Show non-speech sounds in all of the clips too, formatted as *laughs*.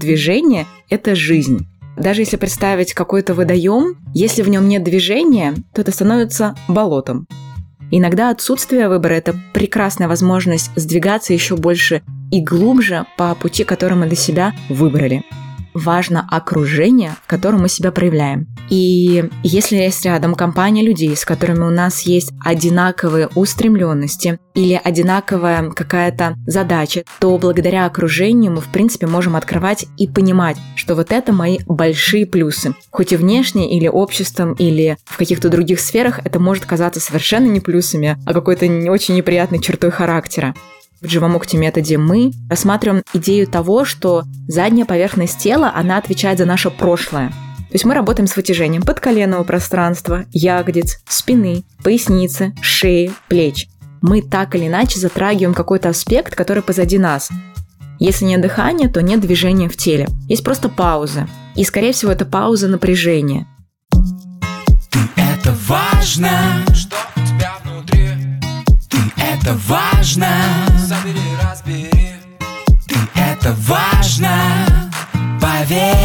движение – это жизнь. Даже если представить какой-то водоем, если в нем нет движения, то это становится болотом. Иногда отсутствие выбора – это прекрасная возможность сдвигаться еще больше и глубже по пути, который мы для себя выбрали важно окружение, в котором мы себя проявляем. И если есть рядом компания людей, с которыми у нас есть одинаковые устремленности или одинаковая какая-то задача, то благодаря окружению мы, в принципе, можем открывать и понимать, что вот это мои большие плюсы. Хоть и внешне, или обществом, или в каких-то других сферах это может казаться совершенно не плюсами, а какой-то не очень неприятной чертой характера. В живомукте методе мы рассматриваем идею того, что задняя поверхность тела, она отвечает за наше прошлое. То есть мы работаем с вытяжением подколенного пространства, ягодиц, спины, поясницы, шеи, плеч. Мы так или иначе затрагиваем какой-то аспект, который позади нас. Если нет дыхания, то нет движения в теле. Есть просто пауза. И, скорее всего, это пауза напряжения. Это важно, что у тебя внутри. Это важно. Это важно, поверь.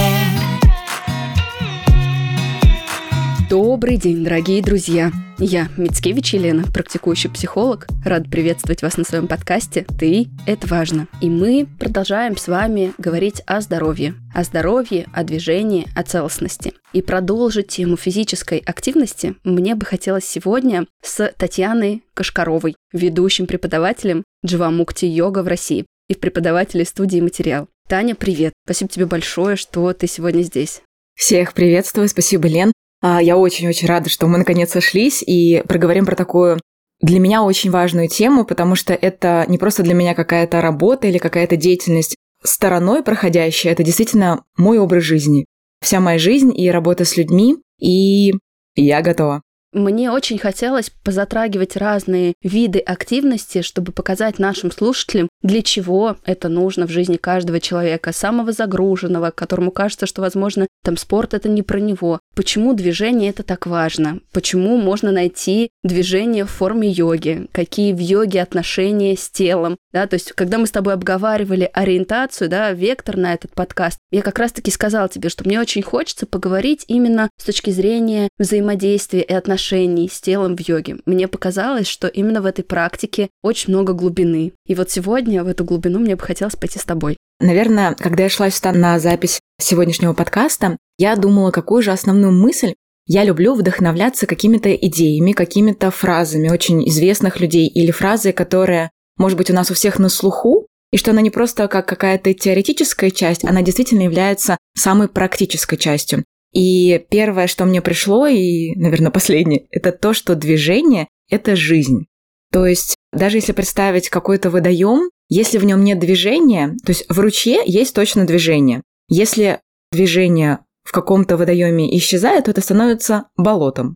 Добрый день, дорогие друзья! Я Мицкевич Елена, практикующий психолог. Рад приветствовать вас на своем подкасте «Ты – это важно». И мы продолжаем с вами говорить о здоровье. О здоровье, о движении, о целостности. И продолжить тему физической активности мне бы хотелось сегодня с Татьяной Кашкаровой, ведущим преподавателем Дживамукти йога в России и преподавателем студии «Материал». Таня, привет! Спасибо тебе большое, что ты сегодня здесь. Всех приветствую, спасибо, Лен. А, я очень-очень рада, что мы наконец сошлись и проговорим про такую для меня очень важную тему, потому что это не просто для меня какая-то работа или какая-то деятельность стороной проходящая, это действительно мой образ жизни. Вся моя жизнь и работа с людьми, и я готова. Мне очень хотелось позатрагивать разные виды активности, чтобы показать нашим слушателям, для чего это нужно в жизни каждого человека, самого загруженного, которому кажется, что, возможно, там спорт это не про него. Почему движение это так важно? Почему можно найти движение в форме йоги? Какие в йоге отношения с телом? Да, то есть, когда мы с тобой обговаривали ориентацию, да, вектор на этот подкаст, я как раз-таки сказала тебе, что мне очень хочется поговорить именно с точки зрения взаимодействия и отношений с телом в йоге. Мне показалось, что именно в этой практике очень много глубины. И вот сегодня в эту глубину мне бы хотелось пойти с тобой. Наверное, когда я шла сюда на запись сегодняшнего подкаста, я думала, какую же основную мысль я люблю вдохновляться какими-то идеями, какими-то фразами очень известных людей или фразы, которые, может быть, у нас у всех на слуху, и что она не просто как какая-то теоретическая часть, она действительно является самой практической частью. И первое, что мне пришло, и, наверное, последнее, *laughs* это то, что движение – это жизнь. То есть даже если представить какой-то водоем, если в нем нет движения, то есть в ручье есть точно движение. Если движение в каком-то водоеме исчезает, то это становится болотом.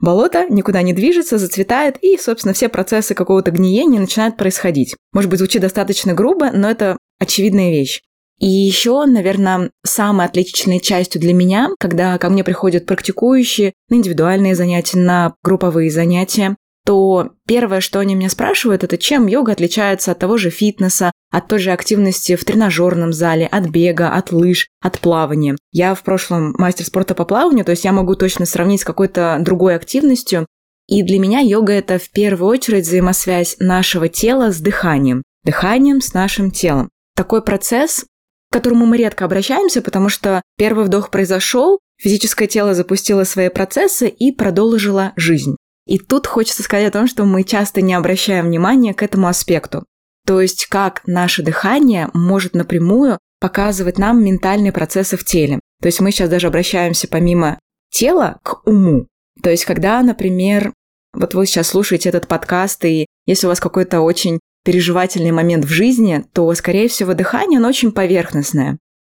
Болото никуда не движется, зацветает, и, собственно, все процессы какого-то гниения начинают происходить. Может быть, звучит достаточно грубо, но это очевидная вещь. И еще, наверное, самой отличительной частью для меня, когда ко мне приходят практикующие на индивидуальные занятия, на групповые занятия, то первое, что они меня спрашивают, это чем йога отличается от того же фитнеса, от той же активности в тренажерном зале, от бега, от лыж, от плавания. Я в прошлом мастер спорта по плаванию, то есть я могу точно сравнить с какой-то другой активностью. И для меня йога – это в первую очередь взаимосвязь нашего тела с дыханием, дыханием с нашим телом. Такой процесс, к которому мы редко обращаемся, потому что первый вдох произошел, физическое тело запустило свои процессы и продолжило жизнь. И тут хочется сказать о том, что мы часто не обращаем внимания к этому аспекту. То есть как наше дыхание может напрямую показывать нам ментальные процессы в теле. То есть мы сейчас даже обращаемся помимо тела к уму. То есть когда, например, вот вы сейчас слушаете этот подкаст, и если у вас какой-то очень переживательный момент в жизни, то, скорее всего, дыхание, оно очень поверхностное.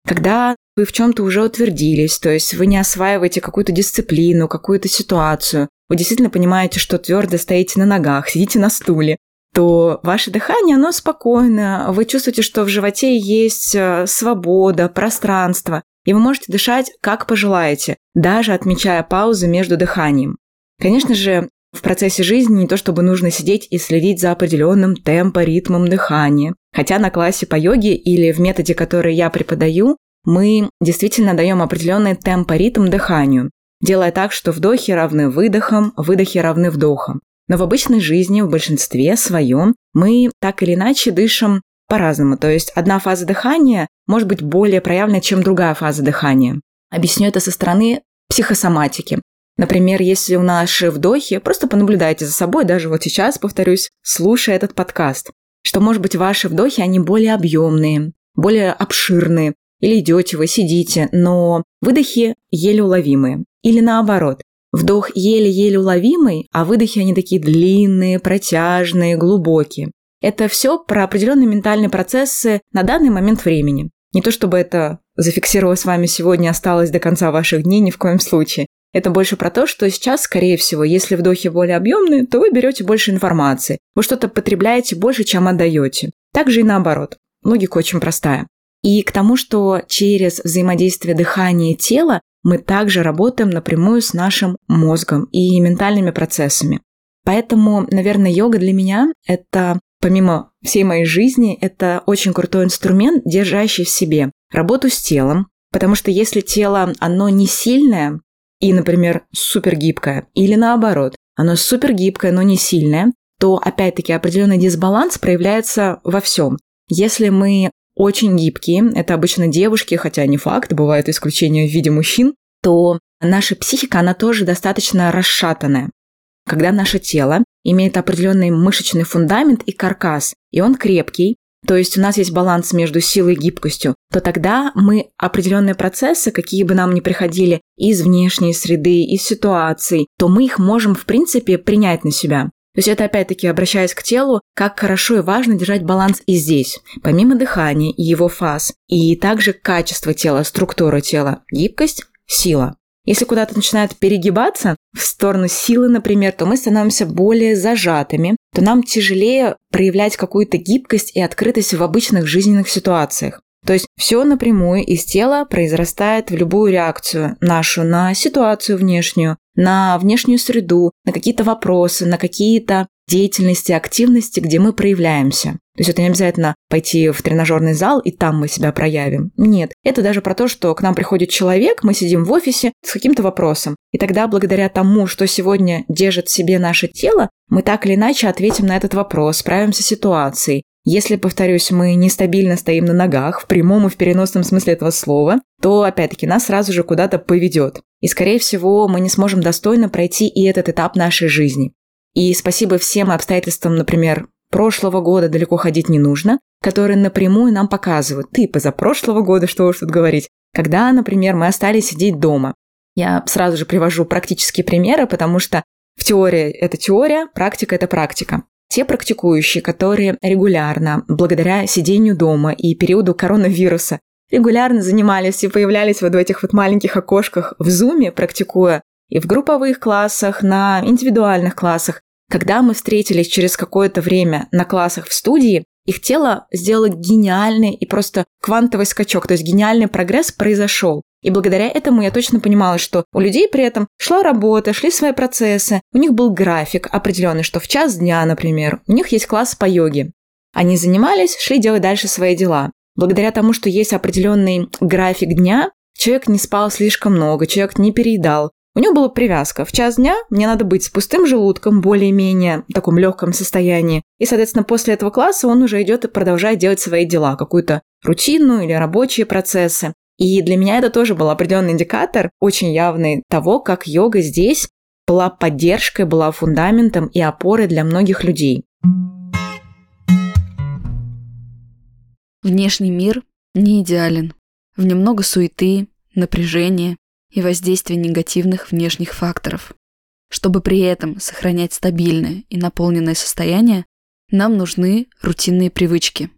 Когда вы в чем-то уже утвердились, то есть вы не осваиваете какую-то дисциплину, какую-то ситуацию, вы действительно понимаете, что твердо стоите на ногах, сидите на стуле, то ваше дыхание, оно спокойно, вы чувствуете, что в животе есть э, свобода, пространство, и вы можете дышать как пожелаете, даже отмечая паузы между дыханием. Конечно же, в процессе жизни не то чтобы нужно сидеть и следить за определенным темпом, ритмом дыхания. Хотя на классе по йоге или в методе, который я преподаю, мы действительно даем определенный темп, ритм дыханию, делая так, что вдохи равны выдохам, выдохи равны вдохам. Но в обычной жизни, в большинстве своем, мы так или иначе дышим по-разному. То есть одна фаза дыхания может быть более проявлена, чем другая фаза дыхания. Объясню это со стороны психосоматики. Например, если у наши вдохи, просто понаблюдайте за собой, даже вот сейчас, повторюсь, слушая этот подкаст, что, может быть, ваши вдохи, они более объемные, более обширные, или идете вы, сидите, но выдохи еле уловимые. Или наоборот, вдох еле-еле уловимый, а выдохи они такие длинные, протяжные, глубокие. Это все про определенные ментальные процессы на данный момент времени. Не то чтобы это зафиксировалось с вами сегодня, осталось до конца ваших дней, ни в коем случае. Это больше про то, что сейчас, скорее всего, если вдохи более объемные, то вы берете больше информации. Вы что-то потребляете больше, чем отдаете. Также и наоборот. Логика очень простая. И к тому, что через взаимодействие дыхания и тела мы также работаем напрямую с нашим мозгом и ментальными процессами. Поэтому, наверное, йога для меня – это, помимо всей моей жизни, это очень крутой инструмент, держащий в себе работу с телом, потому что если тело, оно не сильное и, например, супер гибкое, или наоборот, оно супер гибкое, но не сильное, то, опять-таки, определенный дисбаланс проявляется во всем. Если мы очень гибкие, это обычно девушки, хотя не факт, бывают исключения в виде мужчин, то наша психика, она тоже достаточно расшатанная. Когда наше тело имеет определенный мышечный фундамент и каркас, и он крепкий, то есть у нас есть баланс между силой и гибкостью, то тогда мы определенные процессы, какие бы нам ни приходили из внешней среды, из ситуаций, то мы их можем, в принципе, принять на себя. То есть это опять-таки, обращаясь к телу, как хорошо и важно держать баланс и здесь, помимо дыхания и его фаз, и также качество тела, структура тела, гибкость, сила. Если куда-то начинает перегибаться в сторону силы, например, то мы становимся более зажатыми, то нам тяжелее проявлять какую-то гибкость и открытость в обычных жизненных ситуациях. То есть все напрямую из тела произрастает в любую реакцию нашу на ситуацию внешнюю, на внешнюю среду, на какие-то вопросы, на какие-то деятельности, активности, где мы проявляемся. То есть это не обязательно пойти в тренажерный зал и там мы себя проявим. Нет, это даже про то, что к нам приходит человек, мы сидим в офисе с каким-то вопросом. И тогда благодаря тому, что сегодня держит в себе наше тело, мы так или иначе ответим на этот вопрос, справимся с ситуацией, если, повторюсь, мы нестабильно стоим на ногах, в прямом и в переносном смысле этого слова, то, опять-таки, нас сразу же куда-то поведет. И, скорее всего, мы не сможем достойно пройти и этот этап нашей жизни. И спасибо всем обстоятельствам, например, прошлого года далеко ходить не нужно, которые напрямую нам показывают, ты позапрошлого года, что уж тут говорить, когда, например, мы остались сидеть дома. Я сразу же привожу практические примеры, потому что в теории это теория, практика это практика. Те практикующие, которые регулярно, благодаря сидению дома и периоду коронавируса, регулярно занимались и появлялись вот в этих вот маленьких окошках в зуме, практикуя и в групповых классах, на индивидуальных классах. Когда мы встретились через какое-то время на классах в студии, их тело сделало гениальный и просто квантовый скачок, то есть гениальный прогресс произошел. И благодаря этому я точно понимала, что у людей при этом шла работа, шли свои процессы, у них был график определенный, что в час дня, например, у них есть класс по йоге. Они занимались, шли делать дальше свои дела. Благодаря тому, что есть определенный график дня, человек не спал слишком много, человек не переедал. У него была привязка. В час дня мне надо быть с пустым желудком, более-менее в таком легком состоянии. И, соответственно, после этого класса он уже идет и продолжает делать свои дела, какую-то рутинную или рабочие процессы. И для меня это тоже был определенный индикатор, очень явный того, как йога здесь была поддержкой, была фундаментом и опорой для многих людей. Внешний мир не идеален. В нем много суеты, напряжения и воздействия негативных внешних факторов. Чтобы при этом сохранять стабильное и наполненное состояние, нам нужны рутинные привычки.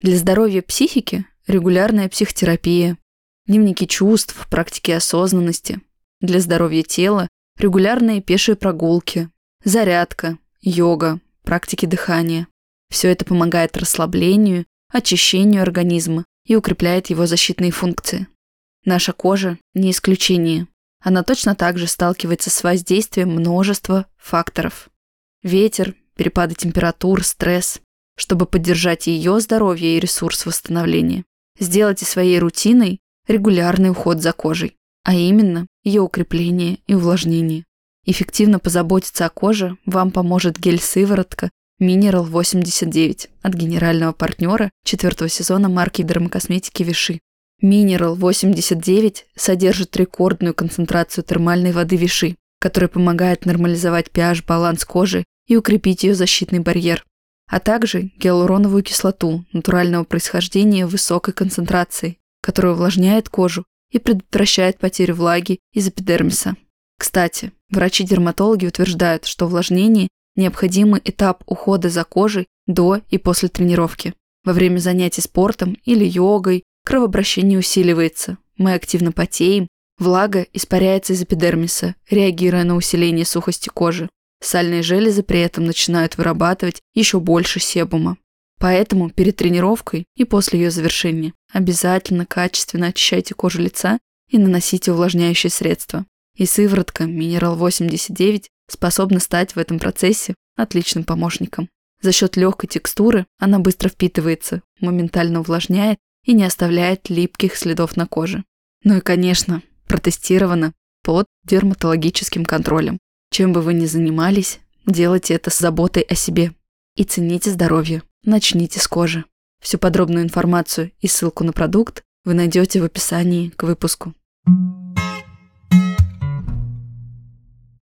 Для здоровья психики регулярная психотерапия, дневники чувств, практики осознанности. Для здоровья тела регулярные пешие прогулки, зарядка, йога, практики дыхания. Все это помогает расслаблению, очищению организма и укрепляет его защитные функции. Наша кожа не исключение. Она точно так же сталкивается с воздействием множества факторов. Ветер, перепады температур, стресс. Чтобы поддержать ее здоровье и ресурс восстановления, сделайте своей рутиной регулярный уход за кожей, а именно ее укрепление и увлажнение. Эффективно позаботиться о коже вам поможет гель-сыворотка Mineral 89 от генерального партнера четвертого сезона марки дермокосметики Виши. Mineral 89 содержит рекордную концентрацию термальной воды Виши, которая помогает нормализовать pH-баланс кожи и укрепить ее защитный барьер, а также гиалуроновую кислоту натурального происхождения высокой концентрации, которая увлажняет кожу и предотвращает потерю влаги из эпидермиса. Кстати, врачи-дерматологи утверждают, что увлажнение – необходимый этап ухода за кожей до и после тренировки. Во время занятий спортом или йогой кровообращение усиливается, мы активно потеем, влага испаряется из эпидермиса, реагируя на усиление сухости кожи. Сальные железы при этом начинают вырабатывать еще больше себума. Поэтому перед тренировкой и после ее завершения обязательно качественно очищайте кожу лица и наносите увлажняющие средства. И сыворотка Mineral 89 способна стать в этом процессе отличным помощником. За счет легкой текстуры она быстро впитывается, моментально увлажняет и не оставляет липких следов на коже. Ну и, конечно, протестирована под дерматологическим контролем. Чем бы вы ни занимались, делайте это с заботой о себе. И цените здоровье. Начните с кожи. Всю подробную информацию и ссылку на продукт вы найдете в описании к выпуску.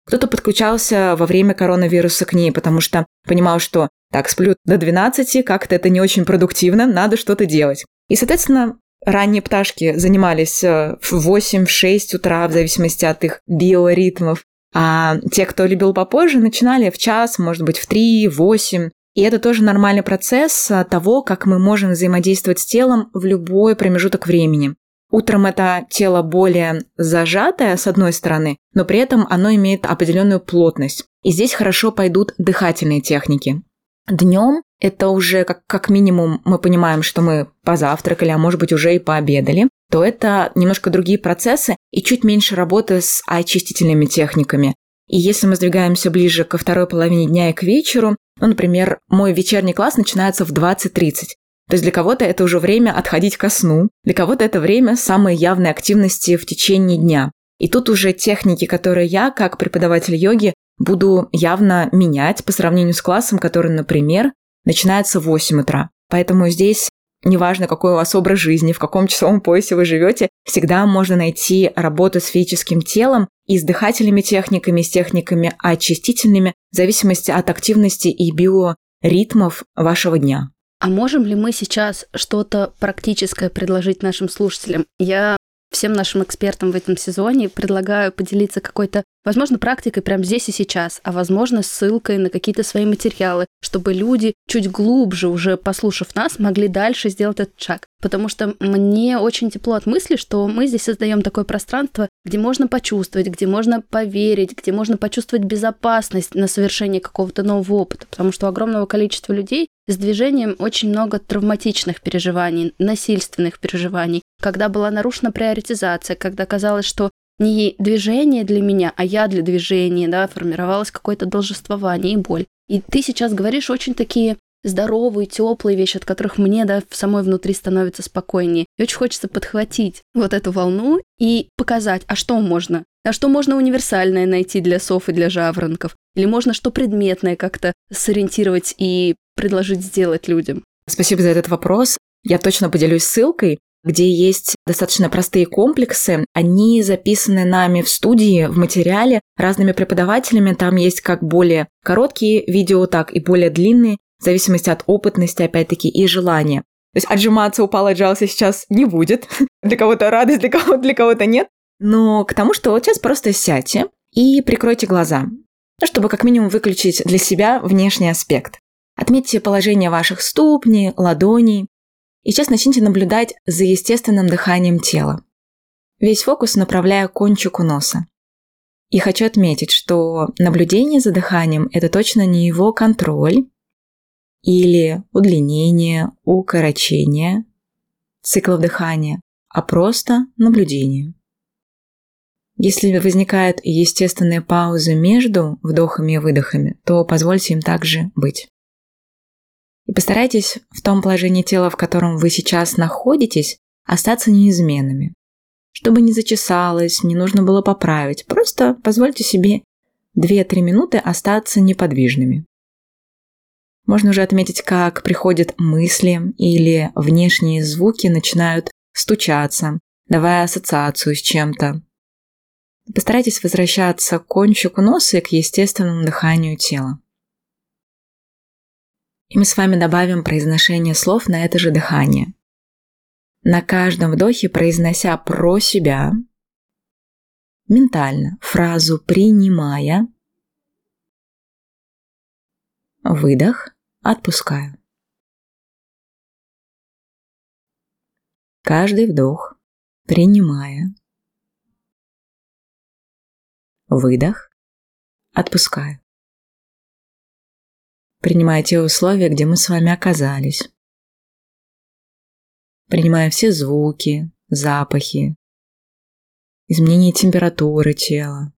Кто-то подключался во время коронавируса к ней, потому что понимал, что так, сплю до 12, как-то это не очень продуктивно, надо что-то делать. И, соответственно, ранние пташки занимались э, в 8-6 утра, в зависимости от их биоритмов. А те, кто любил попозже, начинали в час, может быть, в три, восемь. И это тоже нормальный процесс а, того, как мы можем взаимодействовать с телом в любой промежуток времени. Утром это тело более зажатое, с одной стороны, но при этом оно имеет определенную плотность. И здесь хорошо пойдут дыхательные техники. Днем это уже как, как минимум мы понимаем, что мы позавтракали, а может быть уже и пообедали то это немножко другие процессы и чуть меньше работы с очистительными техниками. И если мы сдвигаемся ближе ко второй половине дня и к вечеру, ну, например, мой вечерний класс начинается в 20.30. То есть для кого-то это уже время отходить ко сну, для кого-то это время самой явной активности в течение дня. И тут уже техники, которые я, как преподаватель йоги, буду явно менять по сравнению с классом, который, например, начинается в 8 утра. Поэтому здесь неважно, какой у вас образ жизни, в каком часовом поясе вы живете, всегда можно найти работу с физическим телом и с дыхательными техниками, с техниками очистительными, в зависимости от активности и биоритмов вашего дня. А можем ли мы сейчас что-то практическое предложить нашим слушателям? Я всем нашим экспертам в этом сезоне предлагаю поделиться какой-то, возможно, практикой прямо здесь и сейчас, а возможно, ссылкой на какие-то свои материалы, чтобы люди чуть глубже, уже послушав нас, могли дальше сделать этот шаг. Потому что мне очень тепло от мысли, что мы здесь создаем такое пространство, где можно почувствовать, где можно поверить, где можно почувствовать безопасность на совершение какого-то нового опыта. Потому что у огромного количества людей с движением очень много травматичных переживаний, насильственных переживаний, когда была нарушена приоритизация, когда казалось, что не движение для меня, а я для движения, да, формировалось какое-то должествование и боль. И ты сейчас говоришь очень такие здоровые, теплые вещи, от которых мне, да, в самой внутри становится спокойнее. И очень хочется подхватить вот эту волну и показать, а что можно? А что можно универсальное найти для сов и для жаворонков? Или можно что предметное как-то сориентировать и предложить сделать людям? Спасибо за этот вопрос. Я точно поделюсь ссылкой где есть достаточно простые комплексы. Они записаны нами в студии, в материале, разными преподавателями. Там есть как более короткие видео, так и более длинные, в зависимости от опытности, опять-таки, и желания. То есть отжиматься упал, отжался сейчас не будет. *laughs* Для кого-то радость, для кого-то, кого-то нет. Но к тому, что вот сейчас просто сядьте и прикройте глаза, ну, чтобы как минимум выключить для себя внешний аспект. Отметьте положение ваших ступней, ладоней, и сейчас начните наблюдать за естественным дыханием тела. Весь фокус направляю к кончику носа. И хочу отметить, что наблюдение за дыханием – это точно не его контроль или удлинение, укорочение циклов дыхания, а просто наблюдение. Если возникают естественные паузы между вдохами и выдохами, то позвольте им также быть. И постарайтесь в том положении тела, в котором вы сейчас находитесь, остаться неизменными. чтобы не зачесалось, не нужно было поправить. Просто позвольте себе 2-3 минуты остаться неподвижными. Можно уже отметить, как приходят мысли или внешние звуки начинают стучаться, давая ассоциацию с чем-то. Постарайтесь возвращаться к кончику носа и к естественному дыханию тела. И мы с вами добавим произношение слов на это же дыхание. На каждом вдохе произнося про себя, ментально фразу принимая, выдох, отпускаю. Каждый вдох, принимая, выдох, отпускаю принимая те условия, где мы с вами оказались. Принимая все звуки, запахи, изменение температуры тела.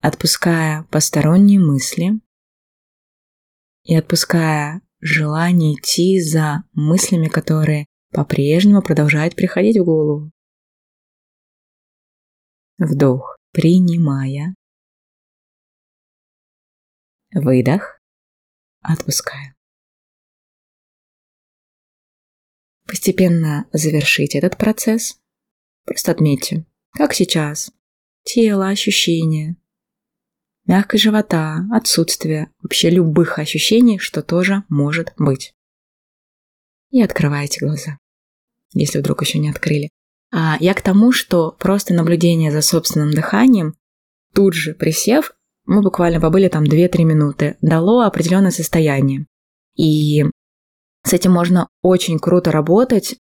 Отпуская посторонние мысли и отпуская желание идти за мыслями, которые по-прежнему продолжают приходить в голову. Вдох, принимая. Выдох. Отпускаю. Постепенно завершите этот процесс. Просто отметьте, как сейчас. Тело, ощущения, мягкость живота, отсутствие вообще любых ощущений, что тоже может быть. И открывайте глаза, если вдруг еще не открыли. А я к тому, что просто наблюдение за собственным дыханием, тут же присев, мы буквально побыли там 2-3 минуты, дало определенное состояние. И с этим можно очень круто работать,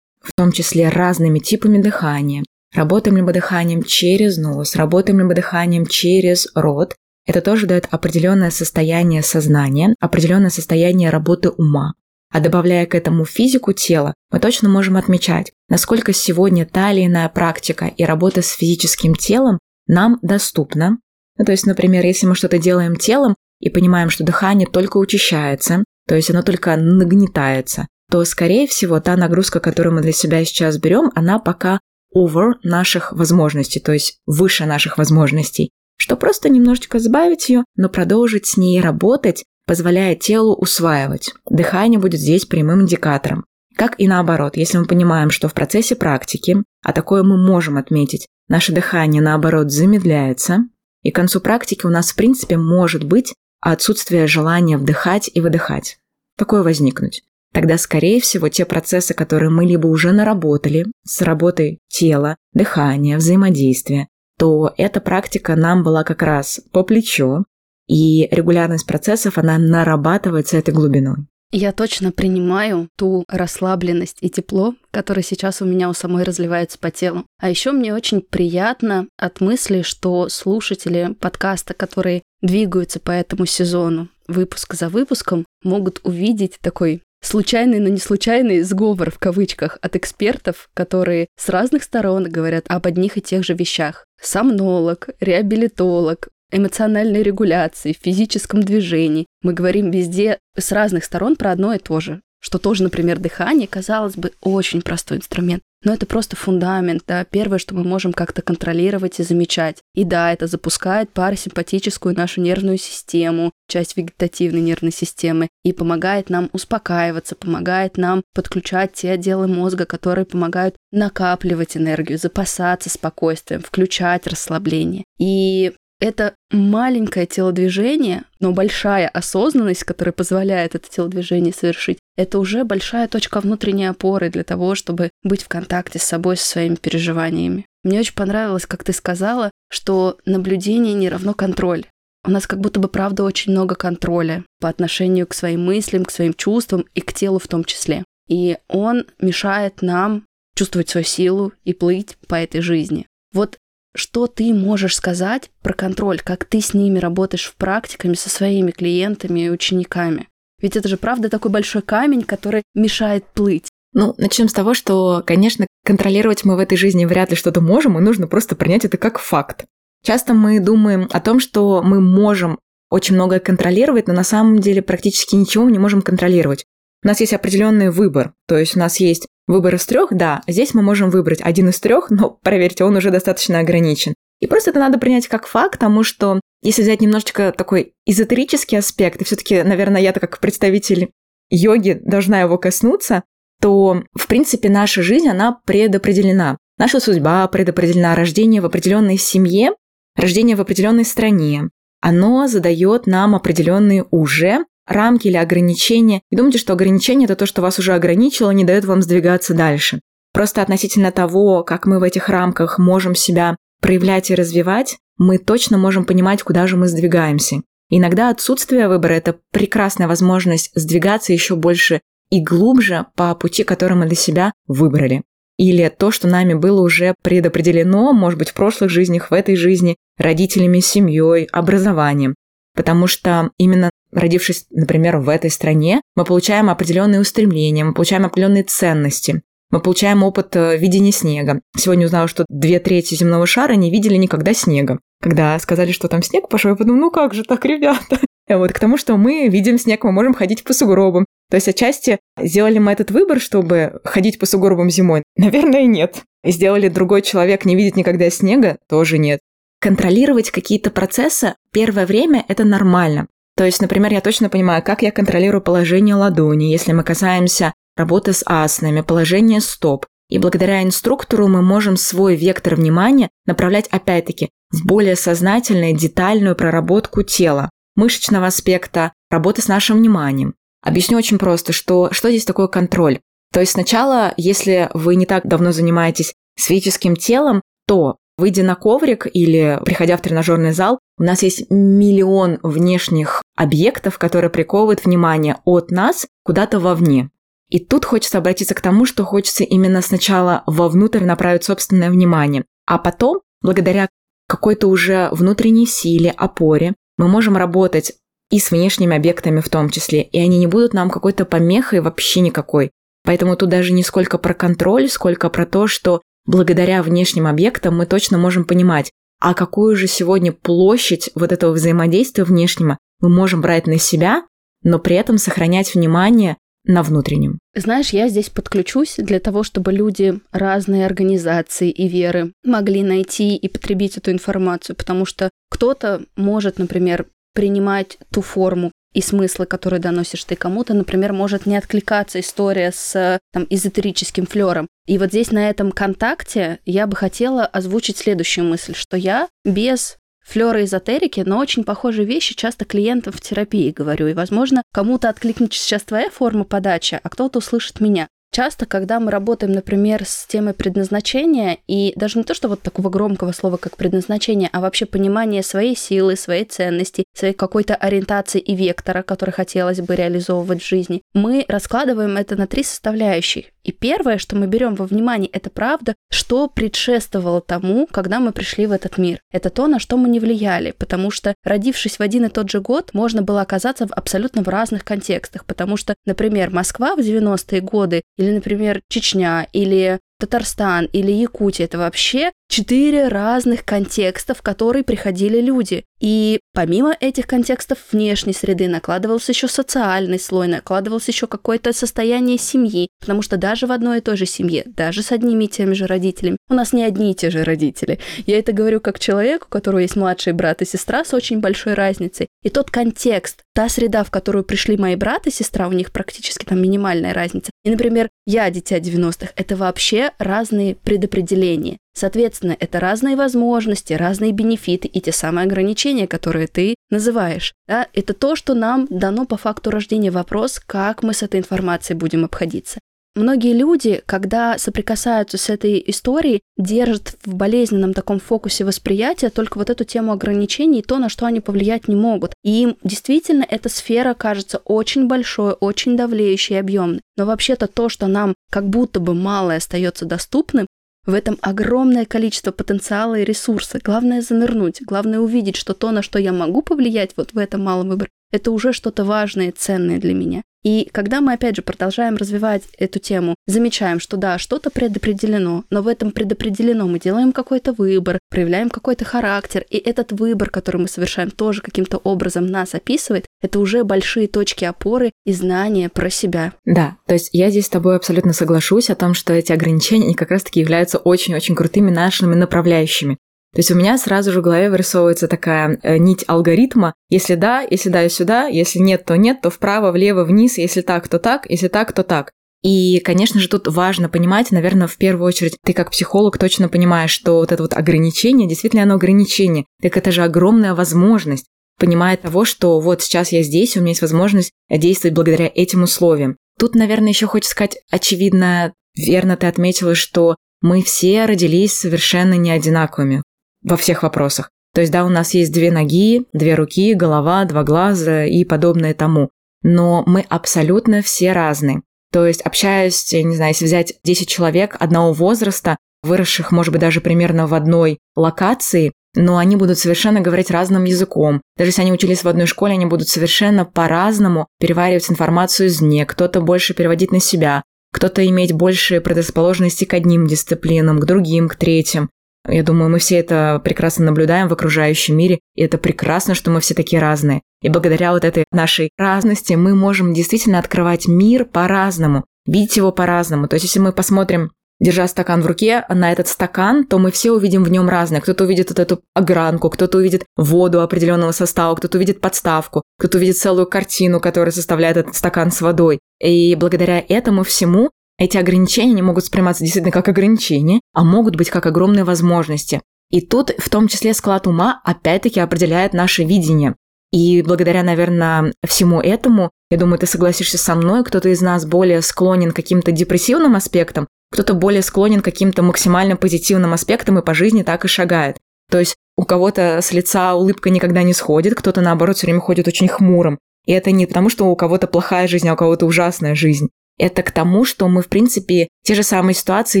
в том числе разными типами дыхания. Работаем ли мы дыханием через нос, работаем ли мы дыханием через рот. Это тоже дает определенное состояние сознания, определенное состояние работы ума. А добавляя к этому физику тела, мы точно можем отмечать, насколько сегодня та или иная практика и работа с физическим телом нам доступна, ну, то есть, например, если мы что-то делаем телом и понимаем, что дыхание только учащается, то есть оно только нагнетается, то, скорее всего, та нагрузка, которую мы для себя сейчас берем, она пока over наших возможностей, то есть выше наших возможностей, что просто немножечко сбавить ее, но продолжить с ней работать, позволяя телу усваивать. Дыхание будет здесь прямым индикатором. Как и наоборот, если мы понимаем, что в процессе практики, а такое мы можем отметить, наше дыхание наоборот замедляется, и к концу практики у нас, в принципе, может быть отсутствие желания вдыхать и выдыхать. Такое возникнуть. Тогда, скорее всего, те процессы, которые мы либо уже наработали с работой тела, дыхания, взаимодействия, то эта практика нам была как раз по плечу, и регулярность процессов, она нарабатывается этой глубиной. Я точно принимаю ту расслабленность и тепло, которое сейчас у меня у самой разливается по телу. А еще мне очень приятно от мысли, что слушатели подкаста, которые двигаются по этому сезону, выпуск за выпуском, могут увидеть такой случайный, но не случайный сговор в кавычках от экспертов, которые с разных сторон говорят об одних и тех же вещах. Сомнолог, реабилитолог, эмоциональной регуляции, физическом движении. Мы говорим везде с разных сторон про одно и то же. Что тоже, например, дыхание, казалось бы, очень простой инструмент. Но это просто фундамент, да, первое, что мы можем как-то контролировать и замечать. И да, это запускает парасимпатическую нашу нервную систему, часть вегетативной нервной системы, и помогает нам успокаиваться, помогает нам подключать те отделы мозга, которые помогают накапливать энергию, запасаться спокойствием, включать расслабление. И это маленькое телодвижение, но большая осознанность, которая позволяет это телодвижение совершить, это уже большая точка внутренней опоры для того, чтобы быть в контакте с собой, со своими переживаниями. Мне очень понравилось, как ты сказала, что наблюдение не равно контроль. У нас как будто бы, правда, очень много контроля по отношению к своим мыслям, к своим чувствам и к телу в том числе. И он мешает нам чувствовать свою силу и плыть по этой жизни. Вот что ты можешь сказать про контроль, как ты с ними работаешь в практиками со своими клиентами и учениками? Ведь это же правда такой большой камень, который мешает плыть. Ну, начнем с того, что, конечно, контролировать мы в этой жизни вряд ли что-то можем, и нужно просто принять это как факт. Часто мы думаем о том, что мы можем очень многое контролировать, но на самом деле практически ничего мы не можем контролировать. У нас есть определенный выбор, то есть у нас есть выбор из трех, да, здесь мы можем выбрать один из трех, но проверьте, он уже достаточно ограничен. И просто это надо принять как факт, потому что если взять немножечко такой эзотерический аспект, и все-таки, наверное, я-то как представитель йоги должна его коснуться, то, в принципе, наша жизнь, она предопределена. Наша судьба предопределена, рождение в определенной семье, рождение в определенной стране. Оно задает нам определенные уже рамки или ограничения. И думайте, что ограничение – это то, что вас уже ограничило, не дает вам сдвигаться дальше. Просто относительно того, как мы в этих рамках можем себя проявлять и развивать, мы точно можем понимать, куда же мы сдвигаемся. Иногда отсутствие выбора – это прекрасная возможность сдвигаться еще больше и глубже по пути, который мы для себя выбрали. Или то, что нами было уже предопределено, может быть, в прошлых жизнях, в этой жизни, родителями, семьей, образованием. Потому что именно родившись, например, в этой стране, мы получаем определенные устремления, мы получаем определенные ценности. Мы получаем опыт э, видения снега. Сегодня узнала, что две трети земного шара не видели никогда снега. Когда сказали, что там снег пошел, я подумала, ну как же так, *laughs* ребята? Вот к тому, что мы видим снег, мы можем ходить по сугробам. То есть отчасти сделали мы этот выбор, чтобы ходить по сугробам зимой? Наверное, нет. Сделали другой человек не видит никогда снега? Тоже нет. Контролировать какие-то процессы первое время – это нормально. То есть, например, я точно понимаю, как я контролирую положение ладони, если мы касаемся работы с асанами, положение стоп. И благодаря инструктору мы можем свой вектор внимания направлять опять-таки в более сознательную, детальную проработку тела, мышечного аспекта, работы с нашим вниманием. Объясню очень просто, что, что здесь такое контроль. То есть сначала, если вы не так давно занимаетесь физическим телом, то Выйдя на коврик или приходя в тренажерный зал, у нас есть миллион внешних объектов, которые приковывают внимание от нас куда-то вовне. И тут хочется обратиться к тому, что хочется именно сначала вовнутрь направить собственное внимание, а потом, благодаря какой-то уже внутренней силе, опоре, мы можем работать и с внешними объектами в том числе, и они не будут нам какой-то помехой вообще никакой. Поэтому тут даже не сколько про контроль, сколько про то, что благодаря внешним объектам мы точно можем понимать, а какую же сегодня площадь вот этого взаимодействия внешнего мы можем брать на себя, но при этом сохранять внимание на внутреннем. Знаешь, я здесь подключусь для того, чтобы люди разные организации и веры могли найти и потребить эту информацию, потому что кто-то может, например, принимать ту форму, и смыслы, которые доносишь ты кому-то, например, может не откликаться история с там, эзотерическим флером. И вот здесь на этом контакте я бы хотела озвучить следующую мысль, что я без флера эзотерики, но очень похожие вещи часто клиентам в терапии говорю. И, возможно, кому-то откликнется сейчас твоя форма подачи, а кто-то услышит меня. Часто, когда мы работаем, например, с темой предназначения, и даже не то, что вот такого громкого слова, как предназначение, а вообще понимание своей силы, своей ценности, своей какой-то ориентации и вектора, который хотелось бы реализовывать в жизни, мы раскладываем это на три составляющие. И первое, что мы берем во внимание, это правда, что предшествовало тому, когда мы пришли в этот мир. Это то, на что мы не влияли, потому что, родившись в один и тот же год, можно было оказаться в абсолютно в разных контекстах, потому что, например, Москва в 90-е годы или, например, Чечня, или Татарстан или Якутия. Это вообще четыре разных контекста, в которые приходили люди. И помимо этих контекстов внешней среды накладывался еще социальный слой, накладывалось еще какое-то состояние семьи, потому что даже в одной и той же семье, даже с одними и теми же родителями, у нас не одни и те же родители. Я это говорю как человек, у которого есть младший брат и сестра с очень большой разницей. И тот контекст, та среда, в которую пришли мои брат и сестра, у них практически там минимальная разница. И, например, я дитя 90-х, это вообще разные предопределения. Соответственно, это разные возможности, разные бенефиты и те самые ограничения, которые ты называешь. Да? Это то, что нам дано по факту рождения вопрос, как мы с этой информацией будем обходиться. Многие люди, когда соприкасаются с этой историей, держат в болезненном таком фокусе восприятия только вот эту тему ограничений и то, на что они повлиять не могут. И им действительно эта сфера кажется очень большой, очень давлеющей и объемной. Но вообще-то то, что нам как будто бы малое остается доступным, в этом огромное количество потенциала и ресурса. Главное занырнуть, главное увидеть, что то, на что я могу повлиять вот в этом малом выборе, это уже что-то важное и ценное для меня. И когда мы, опять же, продолжаем развивать эту тему, замечаем, что да, что-то предопределено, но в этом предопределено мы делаем какой-то выбор, проявляем какой-то характер, и этот выбор, который мы совершаем, тоже каким-то образом нас описывает, это уже большие точки опоры и знания про себя. Да, то есть я здесь с тобой абсолютно соглашусь о том, что эти ограничения, как раз-таки являются очень-очень крутыми нашими направляющими. То есть у меня сразу же в голове вырисовывается такая э, нить алгоритма. Если да, если да, и сюда, если нет, то нет, то вправо, влево, вниз, если так, то так, если так, то так. И, конечно же, тут важно понимать, наверное, в первую очередь, ты как психолог точно понимаешь, что вот это вот ограничение, действительно оно ограничение, так это же огромная возможность, понимая того, что вот сейчас я здесь, у меня есть возможность действовать благодаря этим условиям. Тут, наверное, еще хочется сказать, очевидно, верно ты отметила, что мы все родились совершенно не одинаковыми во всех вопросах. То есть, да, у нас есть две ноги, две руки, голова, два глаза и подобное тому. Но мы абсолютно все разные. То есть, общаясь, не знаю, если взять 10 человек одного возраста, выросших, может быть, даже примерно в одной локации, но они будут совершенно говорить разным языком. Даже если они учились в одной школе, они будут совершенно по-разному переваривать информацию извне. Кто-то больше переводить на себя, кто-то иметь больше предрасположенности к одним дисциплинам, к другим, к третьим. Я думаю, мы все это прекрасно наблюдаем в окружающем мире, и это прекрасно, что мы все такие разные. И благодаря вот этой нашей разности мы можем действительно открывать мир по-разному, видеть его по-разному. То есть, если мы посмотрим держа стакан в руке, на этот стакан, то мы все увидим в нем разное. Кто-то увидит вот эту огранку, кто-то увидит воду определенного состава, кто-то увидит подставку, кто-то увидит целую картину, которая составляет этот стакан с водой. И благодаря этому всему эти ограничения не могут восприниматься действительно как ограничения, а могут быть как огромные возможности. И тут в том числе склад ума опять-таки определяет наше видение. И благодаря, наверное, всему этому, я думаю, ты согласишься со мной, кто-то из нас более склонен к каким-то депрессивным аспектам, кто-то более склонен к каким-то максимально позитивным аспектам и по жизни так и шагает. То есть у кого-то с лица улыбка никогда не сходит, кто-то, наоборот, все время ходит очень хмурым. И это не потому, что у кого-то плохая жизнь, а у кого-то ужасная жизнь. Это к тому, что мы, в принципе, те же самые ситуации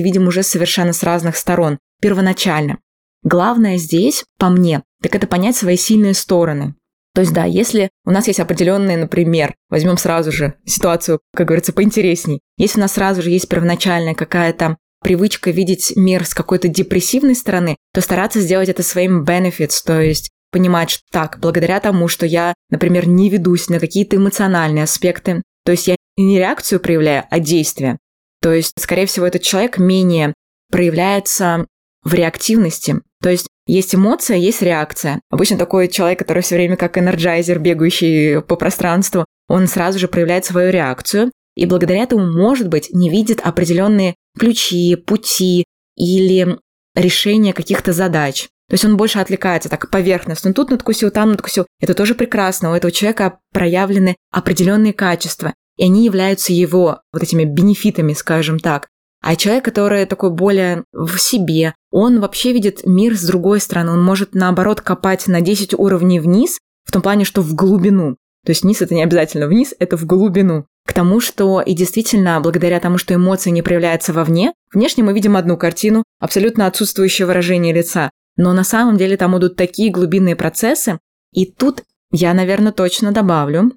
видим уже совершенно с разных сторон, первоначально. Главное здесь, по мне, так это понять свои сильные стороны. То есть, да, если у нас есть определенные, например, возьмем сразу же ситуацию, как говорится, поинтересней. Если у нас сразу же есть первоначальная какая-то привычка видеть мир с какой-то депрессивной стороны, то стараться сделать это своим benefits, то есть понимать, что так, благодаря тому, что я, например, не ведусь на какие-то эмоциональные аспекты, то есть я не реакцию проявляю, а действие. То есть, скорее всего, этот человек менее проявляется в реактивности. То есть есть эмоция, есть реакция. Обычно такой человек, который все время как энерджайзер, бегающий по пространству, он сразу же проявляет свою реакцию, и благодаря этому, может быть, не видит определенные ключи, пути или решения каких-то задач. То есть он больше отвлекается так поверхностно. Тут надкусил, там надкусил. Это тоже прекрасно. У этого человека проявлены определенные качества и они являются его вот этими бенефитами, скажем так. А человек, который такой более в себе, он вообще видит мир с другой стороны. Он может, наоборот, копать на 10 уровней вниз, в том плане, что в глубину. То есть вниз это не обязательно вниз, это в глубину. К тому, что и действительно, благодаря тому, что эмоции не проявляются вовне, внешне мы видим одну картину, абсолютно отсутствующее выражение лица. Но на самом деле там идут такие глубинные процессы. И тут я, наверное, точно добавлю,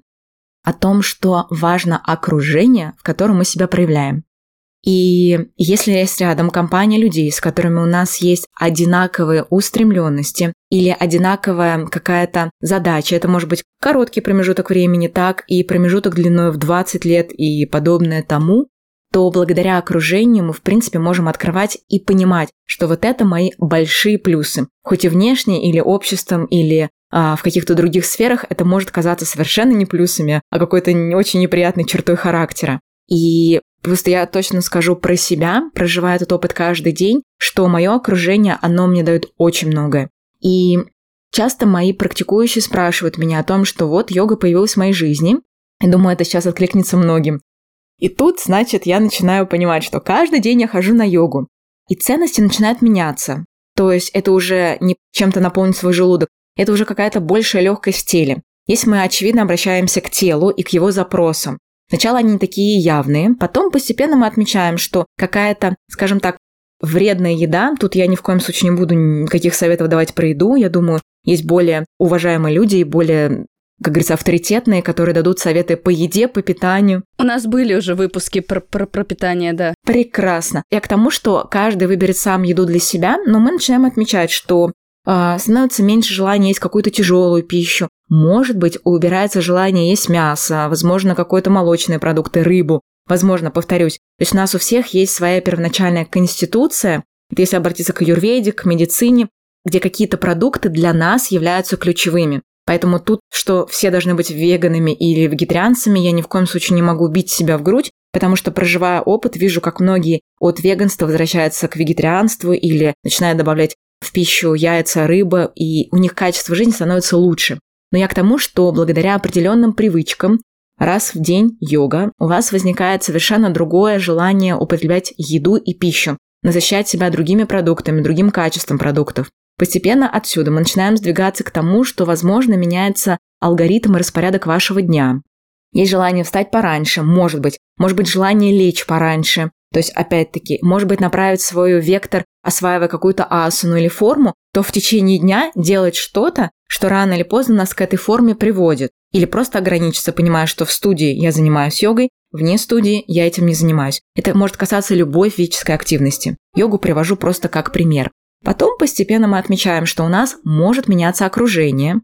о том, что важно окружение, в котором мы себя проявляем. И если есть рядом компания людей, с которыми у нас есть одинаковые устремленности или одинаковая какая-то задача, это может быть короткий промежуток времени, так и промежуток длиной в 20 лет и подобное тому, то благодаря окружению мы, в принципе, можем открывать и понимать, что вот это мои большие плюсы. Хоть и внешне, или обществом, или а в каких-то других сферах это может казаться совершенно не плюсами, а какой-то не очень неприятной чертой характера. И просто я точно скажу про себя, проживая этот опыт каждый день, что мое окружение, оно мне дает очень многое. И часто мои практикующие спрашивают меня о том, что вот йога появилась в моей жизни. Я думаю, это сейчас откликнется многим. И тут, значит, я начинаю понимать, что каждый день я хожу на йогу. И ценности начинают меняться. То есть это уже не чем-то наполнить свой желудок, это уже какая-то большая легкость в теле. Если мы, очевидно, обращаемся к телу и к его запросам. Сначала они такие явные, потом постепенно мы отмечаем, что какая-то, скажем так, вредная еда, тут я ни в коем случае не буду никаких советов давать про еду, я думаю, есть более уважаемые люди и более как говорится, авторитетные, которые дадут советы по еде, по питанию. У нас были уже выпуски про, про, про питание, да. Прекрасно. Я к тому, что каждый выберет сам еду для себя, но мы начинаем отмечать, что э, становится меньше желания есть какую-то тяжелую пищу. Может быть, убирается желание есть мясо, возможно, какой-то молочные продукты, рыбу. Возможно, повторюсь. То есть у нас у всех есть своя первоначальная конституция. Это если обратиться к юрведе, к медицине, где какие-то продукты для нас являются ключевыми. Поэтому тут, что все должны быть веганами или вегетарианцами, я ни в коем случае не могу бить себя в грудь, потому что, проживая опыт, вижу, как многие от веганства возвращаются к вегетарианству или начинают добавлять в пищу яйца, рыба, и у них качество жизни становится лучше. Но я к тому, что благодаря определенным привычкам раз в день йога, у вас возникает совершенно другое желание употреблять еду и пищу, насыщать себя другими продуктами, другим качеством продуктов. Постепенно отсюда мы начинаем сдвигаться к тому, что, возможно, меняется алгоритм и распорядок вашего дня. Есть желание встать пораньше, может быть. Может быть, желание лечь пораньше. То есть, опять-таки, может быть, направить свой вектор, осваивая какую-то асану или форму, то в течение дня делать что-то, что рано или поздно нас к этой форме приводит. Или просто ограничиться, понимая, что в студии я занимаюсь йогой, вне студии я этим не занимаюсь. Это может касаться любой физической активности. Йогу привожу просто как пример. Потом постепенно мы отмечаем, что у нас может меняться окружение.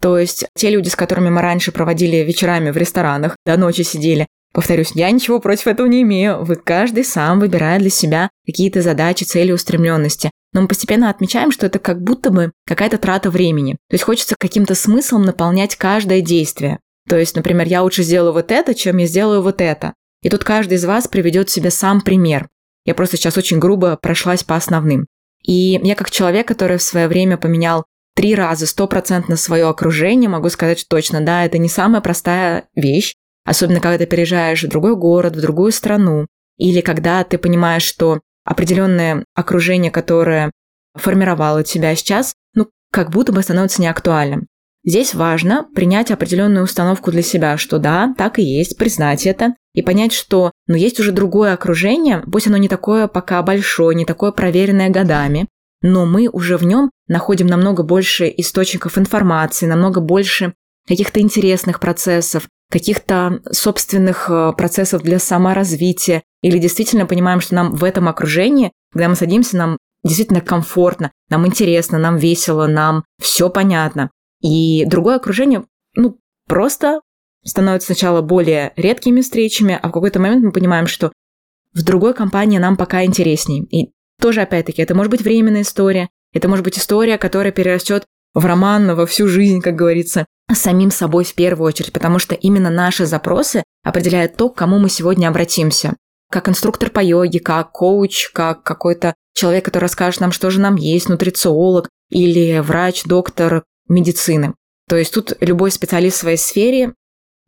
То есть те люди, с которыми мы раньше проводили вечерами в ресторанах, до ночи сидели, Повторюсь, я ничего против этого не имею. Вы каждый сам выбирает для себя какие-то задачи, цели, устремленности. Но мы постепенно отмечаем, что это как будто бы какая-то трата времени. То есть хочется каким-то смыслом наполнять каждое действие. То есть, например, я лучше сделаю вот это, чем я сделаю вот это. И тут каждый из вас приведет себе сам пример. Я просто сейчас очень грубо прошлась по основным. И я как человек, который в свое время поменял три раза стопроцентно свое окружение, могу сказать что точно, да, это не самая простая вещь, особенно когда ты переезжаешь в другой город, в другую страну, или когда ты понимаешь, что определенное окружение, которое формировало тебя сейчас, ну, как будто бы становится неактуальным. Здесь важно принять определенную установку для себя, что да, так и есть, признать это и понять, что ну, есть уже другое окружение, пусть оно не такое пока большое, не такое проверенное годами, но мы уже в нем находим намного больше источников информации, намного больше каких-то интересных процессов, каких-то собственных э, процессов для саморазвития, или действительно понимаем, что нам в этом окружении, когда мы садимся, нам действительно комфортно, нам интересно, нам весело, нам все понятно. И другое окружение, ну, просто становится сначала более редкими встречами, а в какой-то момент мы понимаем, что в другой компании нам пока интересней. И тоже, опять-таки, это может быть временная история, это может быть история, которая перерастет в роман во всю жизнь, как говорится, самим собой в первую очередь, потому что именно наши запросы определяют то, к кому мы сегодня обратимся. Как инструктор по йоге, как коуч, как какой-то человек, который расскажет нам, что же нам есть, нутрициолог или врач, доктор медицины. То есть тут любой специалист в своей сфере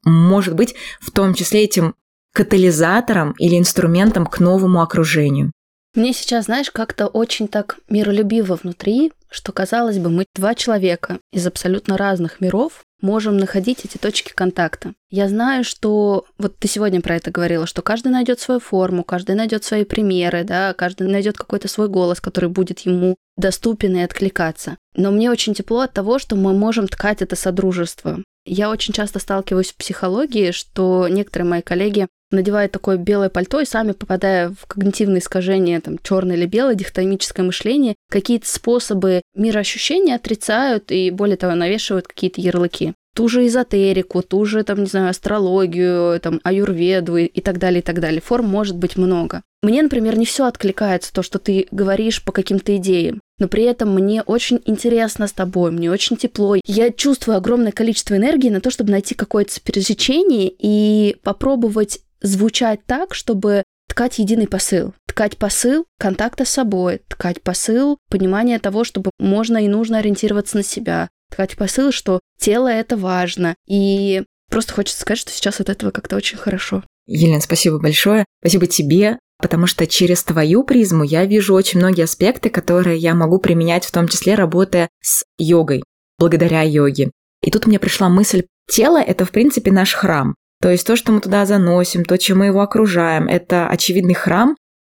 может быть в том числе этим катализатором или инструментом к новому окружению. Мне сейчас, знаешь, как-то очень так миролюбиво внутри, что, казалось бы, мы два человека из абсолютно разных миров можем находить эти точки контакта. Я знаю, что вот ты сегодня про это говорила, что каждый найдет свою форму, каждый найдет свои примеры, да, каждый найдет какой-то свой голос, который будет ему доступен и откликаться. Но мне очень тепло от того, что мы можем ткать это содружество. Я очень часто сталкиваюсь в психологии, что некоторые мои коллеги надевают такое белое пальто и сами попадая в когнитивные искажения, там, черное или белое, дихотомическое мышление, какие-то способы мироощущения отрицают и, более того, навешивают какие-то ярлыки ту же эзотерику, ту же, там, не знаю, астрологию, там, аюрведу и так далее, и так далее. Форм может быть много. Мне, например, не все откликается, то, что ты говоришь по каким-то идеям. Но при этом мне очень интересно с тобой, мне очень тепло. Я чувствую огромное количество энергии на то, чтобы найти какое-то пересечение и попробовать звучать так, чтобы ткать единый посыл. Ткать посыл контакта с собой, ткать посыл понимания того, чтобы можно и нужно ориентироваться на себя, ткать посыл, что тело это важно. И просто хочется сказать, что сейчас от этого как-то очень хорошо. Елена, спасибо большое. Спасибо тебе, потому что через твою призму я вижу очень многие аспекты, которые я могу применять, в том числе работая с йогой, благодаря йоге. И тут мне пришла мысль, тело – это, в принципе, наш храм. То есть то, что мы туда заносим, то, чем мы его окружаем, это очевидный храм.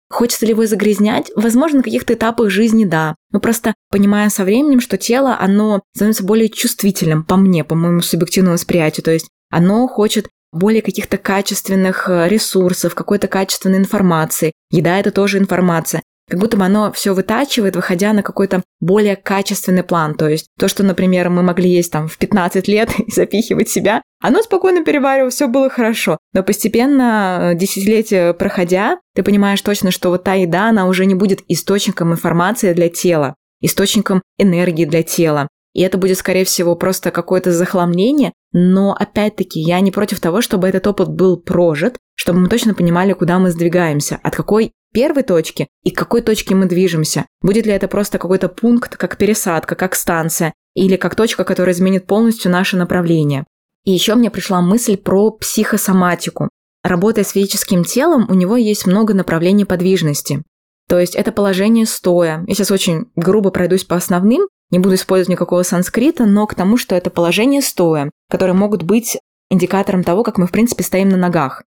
Хочется ли его загрязнять? Возможно, на каких-то этапах жизни да. Мы просто понимаем со временем, что тело, оно становится более чувствительным, по мне, по моему субъективному восприятию. То есть оно хочет более каких-то качественных э, ресурсов, какой-то качественной информации. Еда – это тоже информация. Как будто бы оно все вытачивает, выходя на какой-то более качественный план. То есть то, что, например, мы могли есть там в 15 лет *laughs* и запихивать себя, оно спокойно переваривало, все было хорошо. Но постепенно, э, десятилетия проходя, ты понимаешь точно, что вот та еда, она уже не будет источником информации для тела, источником энергии для тела. И это будет, скорее всего, просто какое-то захламление. Но, опять-таки, я не против того, чтобы этот опыт был прожит, чтобы мы точно понимали, куда мы сдвигаемся, от какой первой точки и к какой точке мы движемся. Будет ли это просто какой-то пункт, как пересадка, как станция, или как точка, которая изменит полностью наше направление. И еще мне пришла мысль про психосоматику. Работая с физическим телом, у него есть много направлений подвижности. То есть это положение стоя. Я сейчас очень грубо пройдусь по основным, не буду использовать никакого санскрита, но к тому, что это положение стоя, которые могут быть индикатором того, как мы, в принципе, стоим на ногах.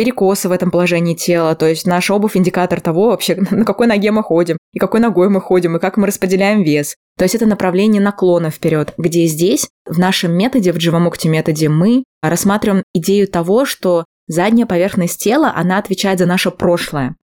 Перекосы в этом положении тела, то есть наша обувь индикатор того вообще, *laughs* на какой ноге мы ходим, и какой ногой мы ходим, и как мы распределяем вес. То есть это направление наклона вперед, где здесь, в нашем методе, в Дживамукте методе, мы рассматриваем идею того, что задняя поверхность тела, она отвечает за наше прошлое.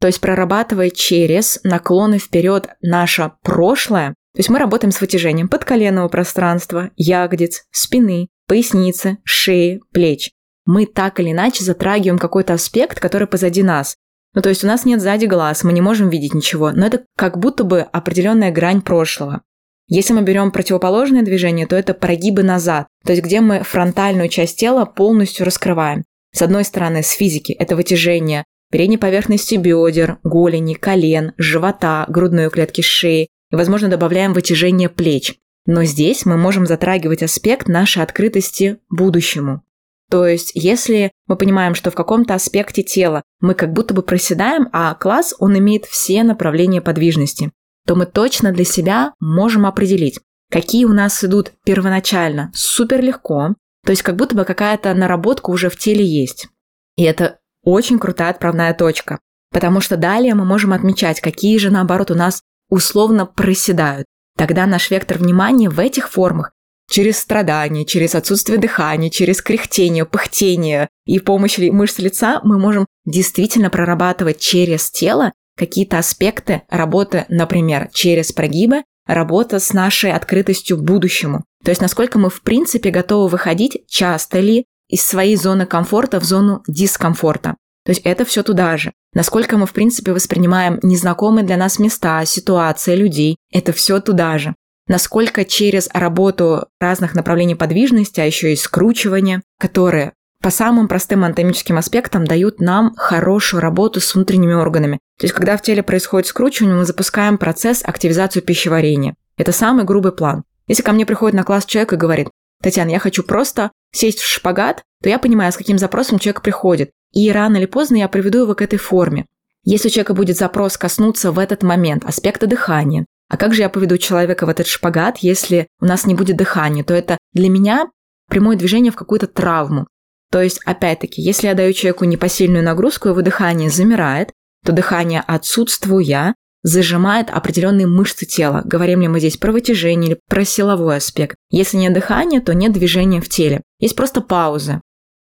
То есть прорабатывая через наклоны вперед наше прошлое, то есть мы работаем с вытяжением подколенного пространства, ягодиц, спины, поясницы, шеи, плеч. Мы так или иначе затрагиваем какой-то аспект, который позади нас. Ну, то есть у нас нет сзади глаз, мы не можем видеть ничего, но это как будто бы определенная грань прошлого. Если мы берем противоположное движение, то это прогибы назад, то есть где мы фронтальную часть тела полностью раскрываем. С одной стороны, с физики это вытяжение передней поверхности бедер, голени, колен, живота, грудной клетки шеи, и, возможно, добавляем вытяжение плеч. Но здесь мы можем затрагивать аспект нашей открытости будущему. То есть, если мы понимаем, что в каком-то аспекте тела мы как будто бы проседаем, а класс, он имеет все направления подвижности, то мы точно для себя можем определить, какие у нас идут первоначально супер легко, то есть как будто бы какая-то наработка уже в теле есть. И это очень крутая отправная точка, потому что далее мы можем отмечать, какие же наоборот у нас условно проседают. Тогда наш вектор внимания в этих формах через страдания, через отсутствие дыхания, через кряхтение, пыхтение и помощь мышц лица мы можем действительно прорабатывать через тело какие-то аспекты работы, например, через прогибы, работа с нашей открытостью будущему. То есть насколько мы в принципе готовы выходить, часто ли, из своей зоны комфорта в зону дискомфорта. То есть это все туда же. Насколько мы, в принципе, воспринимаем незнакомые для нас места, ситуации, людей, это все туда же. Насколько через работу разных направлений подвижности, а еще и скручивания, которые по самым простым анатомическим аспектам дают нам хорошую работу с внутренними органами. То есть, когда в теле происходит скручивание, мы запускаем процесс активизации пищеварения. Это самый грубый план. Если ко мне приходит на класс человек и говорит, Татьяна, я хочу просто сесть в шпагат, то я понимаю, с каким запросом человек приходит. И рано или поздно я приведу его к этой форме. Если у человека будет запрос коснуться в этот момент аспекта дыхания, а как же я поведу человека в этот шпагат, если у нас не будет дыхания, то это для меня прямое движение в какую-то травму. То есть, опять-таки, если я даю человеку непосильную нагрузку, его дыхание замирает, то дыхание отсутствуя зажимает определенные мышцы тела. Говорим ли мы здесь про вытяжение или про силовой аспект. Если нет дыхания, то нет движения в теле. Есть просто пауза.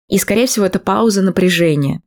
И, скорее всего, это пауза напряжения.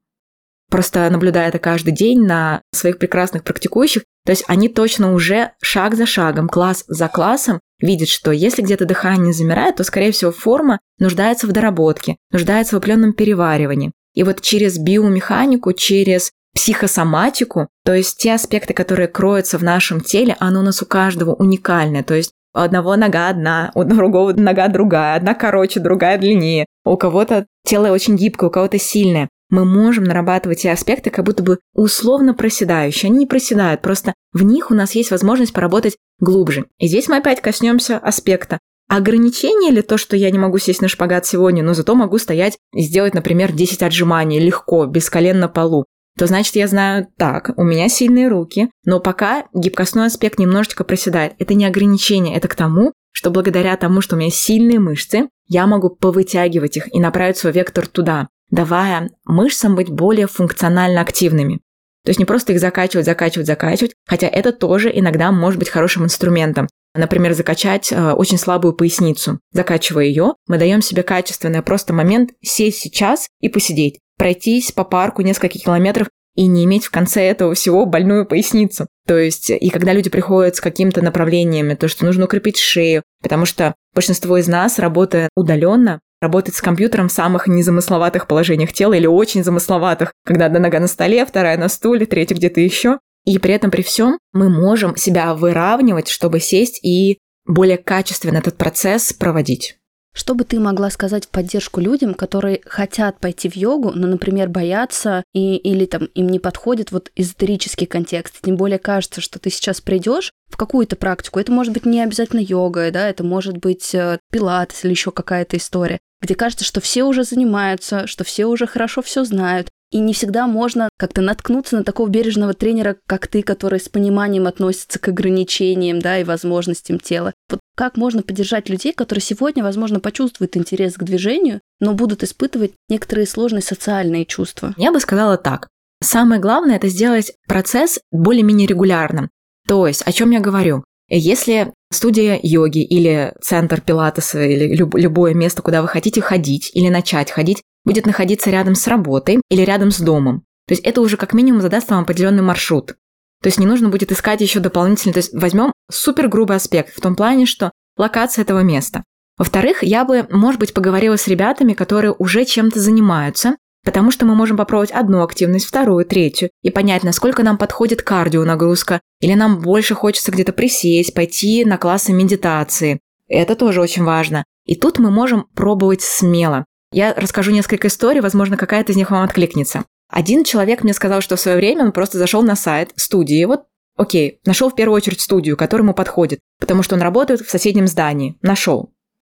Просто наблюдая это каждый день на своих прекрасных практикующих, то есть они точно уже шаг за шагом, класс за классом видят, что если где-то дыхание замирает, то, скорее всего, форма нуждается в доработке, нуждается в определенном переваривании. И вот через биомеханику, через психосоматику, то есть те аспекты, которые кроются в нашем теле, оно у нас у каждого уникальное. То есть у одного нога одна, у другого нога другая, одна короче, другая длиннее. У кого-то тело очень гибкое, у кого-то сильное. Мы можем нарабатывать те аспекты, как будто бы условно проседающие. Они не проседают, просто в них у нас есть возможность поработать глубже. И здесь мы опять коснемся аспекта. Ограничение ли то, что я не могу сесть на шпагат сегодня, но зато могу стоять и сделать, например, 10 отжиманий легко, без колен на полу то значит я знаю, так, у меня сильные руки, но пока гибкостной аспект немножечко проседает. Это не ограничение, это к тому, что благодаря тому, что у меня сильные мышцы, я могу повытягивать их и направить свой вектор туда, давая мышцам быть более функционально активными. То есть не просто их закачивать, закачивать, закачивать, хотя это тоже иногда может быть хорошим инструментом. Например, закачать э, очень слабую поясницу. Закачивая ее, мы даем себе качественный просто момент сесть сейчас и посидеть пройтись по парку несколько километров и не иметь в конце этого всего больную поясницу. То есть, и когда люди приходят с какими-то направлениями, то, что нужно укрепить шею, потому что большинство из нас, работая удаленно, работает с компьютером в самых незамысловатых положениях тела или очень замысловатых, когда одна нога на столе, вторая на стуле, третья где-то еще. И при этом при всем мы можем себя выравнивать, чтобы сесть и более качественно этот процесс проводить. Что бы ты могла сказать в поддержку людям, которые хотят пойти в йогу, но, например, боятся и, или там им не подходит вот эзотерический контекст? Тем более кажется, что ты сейчас придешь в какую-то практику. Это может быть не обязательно йога, да, это может быть э, пилатес или еще какая-то история где кажется, что все уже занимаются, что все уже хорошо все знают, и не всегда можно как-то наткнуться на такого бережного тренера, как ты, который с пониманием относится к ограничениям, да, и возможностям тела. Вот как можно поддержать людей, которые сегодня, возможно, почувствуют интерес к движению, но будут испытывать некоторые сложные социальные чувства? Я бы сказала так. Самое главное – это сделать процесс более-менее регулярным. То есть, о чем я говорю? Если студия йоги или центр пилатеса или люб- любое место, куда вы хотите ходить или начать ходить, будет находиться рядом с работой или рядом с домом. То есть это уже как минимум задаст вам определенный маршрут. То есть не нужно будет искать еще дополнительно. То есть возьмем супер грубый аспект в том плане, что локация этого места. Во-вторых, я бы, может быть, поговорила с ребятами, которые уже чем-то занимаются, Потому что мы можем попробовать одну активность, вторую, третью, и понять, насколько нам подходит кардио нагрузка, или нам больше хочется где-то присесть, пойти на классы медитации. Это тоже очень важно. И тут мы можем пробовать смело. Я расскажу несколько историй, возможно, какая-то из них вам откликнется. Один человек мне сказал, что в свое время он просто зашел на сайт студии, вот Окей, нашел в первую очередь студию, которая ему подходит, потому что он работает в соседнем здании. Нашел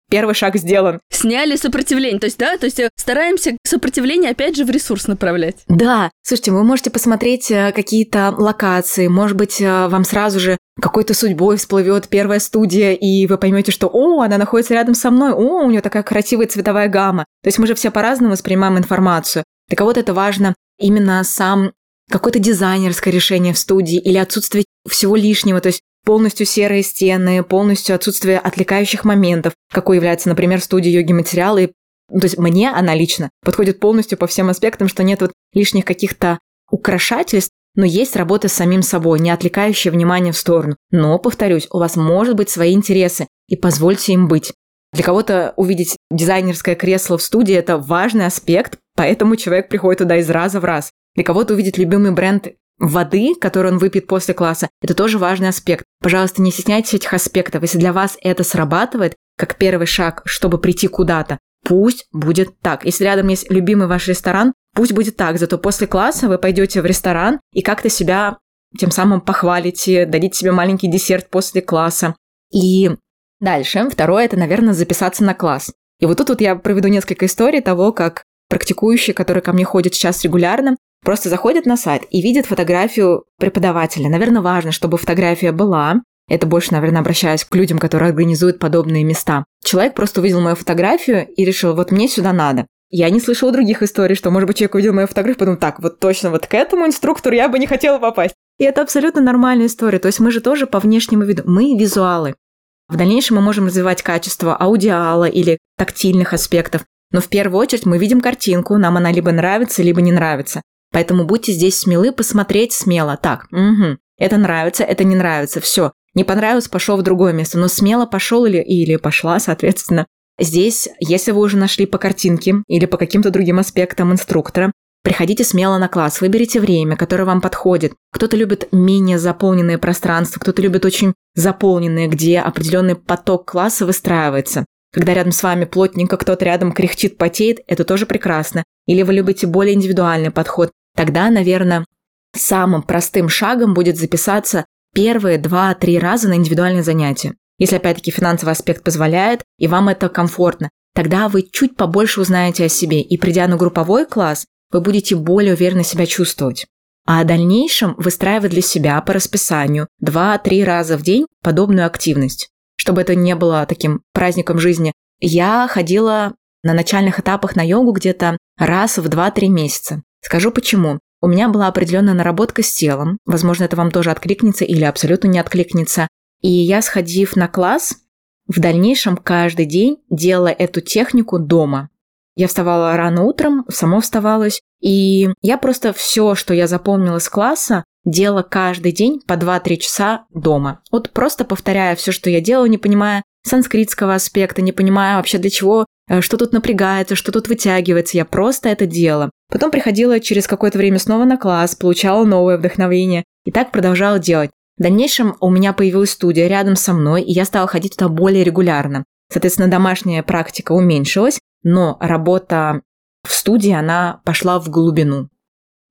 первый шаг сделан. Сняли сопротивление, то есть, да, то есть э, стараемся сопротивление опять же в ресурс направлять. Да, слушайте, вы можете посмотреть э, какие-то локации, может быть, э, вам сразу же какой-то судьбой всплывет первая студия, и вы поймете, что «О, она находится рядом со мной, о, у нее такая красивая цветовая гамма». То есть мы же все по-разному воспринимаем информацию. Для кого-то это важно именно сам какое-то дизайнерское решение в студии или отсутствие всего лишнего. То есть полностью серые стены, полностью отсутствие отвлекающих моментов, какой является, например, студия йоги материалы. То есть мне она лично подходит полностью по всем аспектам, что нет вот лишних каких-то украшательств, но есть работа с самим собой, не отвлекающая внимание в сторону. Но, повторюсь, у вас может быть свои интересы, и позвольте им быть. Для кого-то увидеть дизайнерское кресло в студии – это важный аспект, поэтому человек приходит туда из раза в раз. Для кого-то увидеть любимый бренд воды, которую он выпьет после класса, это тоже важный аспект. Пожалуйста, не стесняйтесь этих аспектов. Если для вас это срабатывает, как первый шаг, чтобы прийти куда-то, пусть будет так. Если рядом есть любимый ваш ресторан, пусть будет так. Зато после класса вы пойдете в ресторан и как-то себя тем самым похвалите, дадите себе маленький десерт после класса. И дальше, второе, это, наверное, записаться на класс. И вот тут вот я проведу несколько историй того, как практикующие, которые ко мне ходят сейчас регулярно, Просто заходит на сайт и видит фотографию преподавателя. Наверное, важно, чтобы фотография была. Это больше, наверное, обращаясь к людям, которые организуют подобные места. Человек просто увидел мою фотографию и решил, вот мне сюда надо. Я не слышала других историй, что, может быть, человек увидел мою фотографию и подумал, так, вот точно вот к этому инструктору я бы не хотела попасть. И это абсолютно нормальная история. То есть мы же тоже по внешнему виду, мы визуалы. В дальнейшем мы можем развивать качество аудиала или тактильных аспектов. Но в первую очередь мы видим картинку, нам она либо нравится, либо не нравится. Поэтому будьте здесь смелы посмотреть смело. Так, угу, это нравится, это не нравится, все. Не понравилось, пошел в другое место, но смело пошел или, или пошла, соответственно. Здесь, если вы уже нашли по картинке или по каким-то другим аспектам инструктора, приходите смело на класс, выберите время, которое вам подходит. Кто-то любит менее заполненные пространства, кто-то любит очень заполненные, где определенный поток класса выстраивается. Когда рядом с вами плотненько кто-то рядом кряхтит, потеет, это тоже прекрасно. Или вы любите более индивидуальный подход, тогда, наверное, самым простым шагом будет записаться первые два-три раза на индивидуальное занятие. Если, опять-таки, финансовый аспект позволяет, и вам это комфортно, тогда вы чуть побольше узнаете о себе, и придя на групповой класс, вы будете более уверенно себя чувствовать. А о дальнейшем выстраивать для себя по расписанию 2-3 раза в день подобную активность, чтобы это не было таким праздником жизни. Я ходила на начальных этапах на йогу где-то раз в 2-3 месяца. Скажу почему. У меня была определенная наработка с телом, возможно, это вам тоже откликнется или абсолютно не откликнется. И я, сходив на класс, в дальнейшем каждый день делала эту технику дома. Я вставала рано утром, само вставалась, и я просто все, что я запомнила с класса, делала каждый день по 2-3 часа дома. Вот просто повторяя все, что я делала, не понимая санскритского аспекта, не понимая вообще для чего, что тут напрягается, что тут вытягивается. Я просто это делала. Потом приходила через какое-то время снова на класс, получала новое вдохновение и так продолжала делать. В дальнейшем у меня появилась студия рядом со мной, и я стала ходить туда более регулярно. Соответственно, домашняя практика уменьшилась, но работа в студии, она пошла в глубину.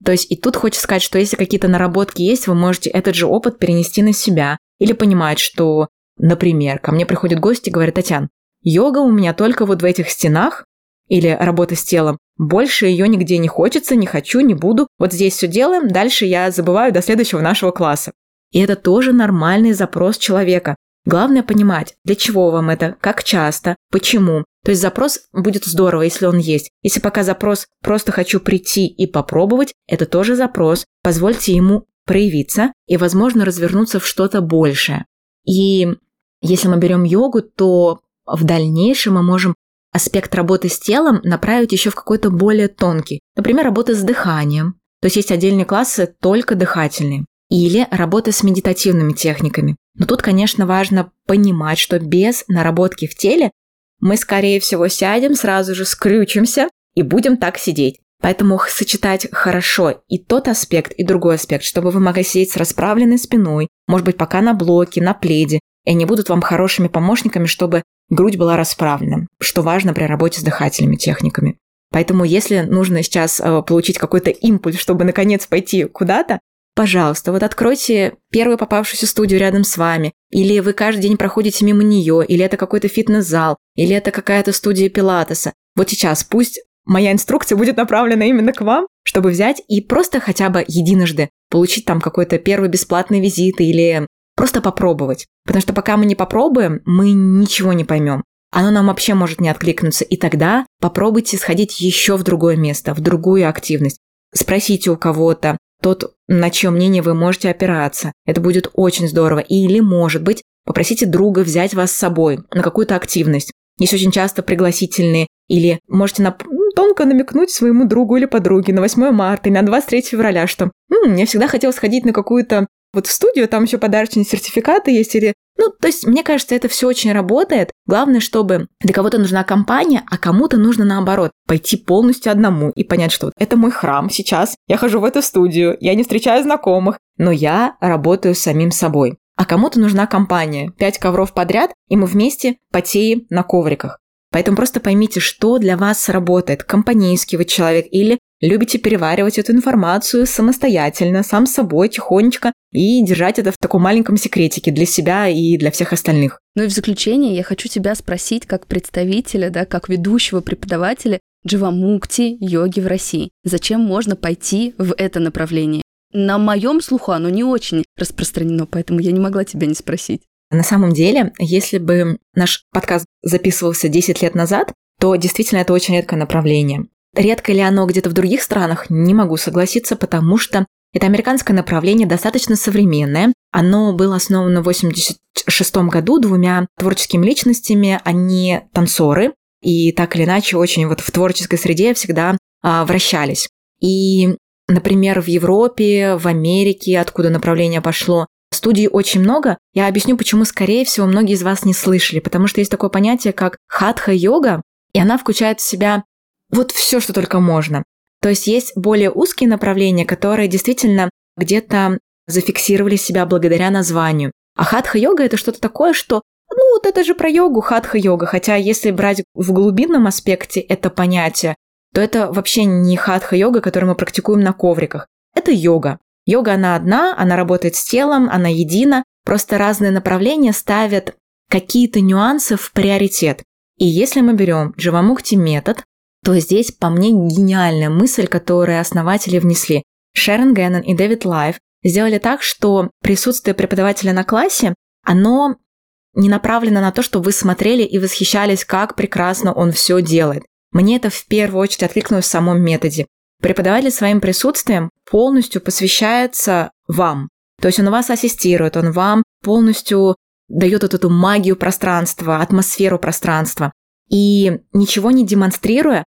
То есть и тут хочется сказать, что если какие-то наработки есть, вы можете этот же опыт перенести на себя или понимать, что, например, ко мне приходят гости и говорят, Татьян, йога у меня только вот в этих стенах или работа с телом, больше ее нигде не хочется, не хочу, не буду. Вот здесь все делаем, дальше я забываю до следующего нашего класса. И это тоже нормальный запрос человека. Главное понимать, для чего вам это, как часто, почему. То есть запрос будет здорово, если он есть. Если пока запрос «просто хочу прийти и попробовать», это тоже запрос. Позвольте ему проявиться и, возможно, развернуться в что-то большее. И если мы берем йогу, то в дальнейшем мы можем аспект работы с телом направить еще в какой-то более тонкий. Например, работа с дыханием. То есть есть отдельные классы только дыхательные. Или работа с медитативными техниками. Но тут, конечно, важно понимать, что без наработки в теле мы, скорее всего, сядем, сразу же скрючимся и будем так сидеть. Поэтому сочетать хорошо и тот аспект, и другой аспект, чтобы вы могли сидеть с расправленной спиной, может быть, пока на блоке, на пледе, и они будут вам хорошими помощниками, чтобы грудь была расправлена, что важно при работе с дыхательными техниками. Поэтому, если нужно сейчас э, получить какой-то импульс, чтобы наконец пойти куда-то, Пожалуйста, вот откройте первую попавшуюся студию рядом с вами, или вы каждый день проходите мимо нее, или это какой-то фитнес-зал, или это какая-то студия пилатеса. Вот сейчас пусть моя инструкция будет направлена именно к вам, чтобы взять и просто хотя бы единожды получить там какой-то первый бесплатный визит или просто попробовать. Потому что пока мы не попробуем, мы ничего не поймем. Оно нам вообще может не откликнуться. И тогда попробуйте сходить еще в другое место, в другую активность. Спросите у кого-то, тот, на чье мнение вы можете опираться. Это будет очень здорово. Или, может быть, попросите друга взять вас с собой на какую-то активность. Есть очень часто пригласительные. Или можете на... Ну, тонко намекнуть своему другу или подруге на 8 марта и на 23 февраля, что «М, «Я всегда хотел сходить на какую-то вот в студию, там еще подарочные сертификаты есть, или ну, то есть, мне кажется, это все очень работает. Главное, чтобы для кого-то нужна компания, а кому-то нужно наоборот пойти полностью одному и понять, что вот это мой храм сейчас, я хожу в эту студию, я не встречаю знакомых, но я работаю с самим собой. А кому-то нужна компания. Пять ковров подряд, и мы вместе потеем на ковриках. Поэтому просто поймите, что для вас сработает. Компанейский вы человек или любите переваривать эту информацию самостоятельно, сам собой, тихонечко, и держать это в таком маленьком секретике для себя и для всех остальных. Ну и в заключение я хочу тебя спросить, как представителя, да, как ведущего преподавателя Дживамукти йоги в России. Зачем можно пойти в это направление? На моем слуху оно не очень распространено, поэтому я не могла тебя не спросить. На самом деле, если бы наш подкаст записывался 10 лет назад, то действительно это очень редкое направление. Редко ли оно где-то в других странах, не могу согласиться, потому что это американское направление достаточно современное. Оно было основано в 1986 году двумя творческими личностями. Они танцоры, и так или иначе очень вот в творческой среде всегда а, вращались. И, например, в Европе, в Америке, откуда направление пошло, студий очень много. Я объясню, почему, скорее всего, многие из вас не слышали, потому что есть такое понятие, как хатха-йога, и она включает в себя вот все, что только можно. То есть есть более узкие направления, которые действительно где-то зафиксировали себя благодаря названию. А хатха-йога – это что-то такое, что ну, вот это же про йогу, хатха-йога. Хотя если брать в глубинном аспекте это понятие, то это вообще не хатха-йога, которую мы практикуем на ковриках. Это йога. Йога, она одна, она работает с телом, она едина. Просто разные направления ставят какие-то нюансы в приоритет. И если мы берем Дживамукти метод, то здесь, по мне, гениальная мысль, которую основатели внесли. Шерон Геннон и Дэвид Лайф сделали так, что присутствие преподавателя на классе, оно не направлено на то, чтобы вы смотрели и восхищались, как прекрасно он все делает. Мне это в первую очередь откликнулось в самом методе. Преподаватель своим присутствием полностью посвящается вам. То есть он вас ассистирует, он вам полностью дает вот эту магию пространства, атмосферу пространства. И ничего не демонстрируя,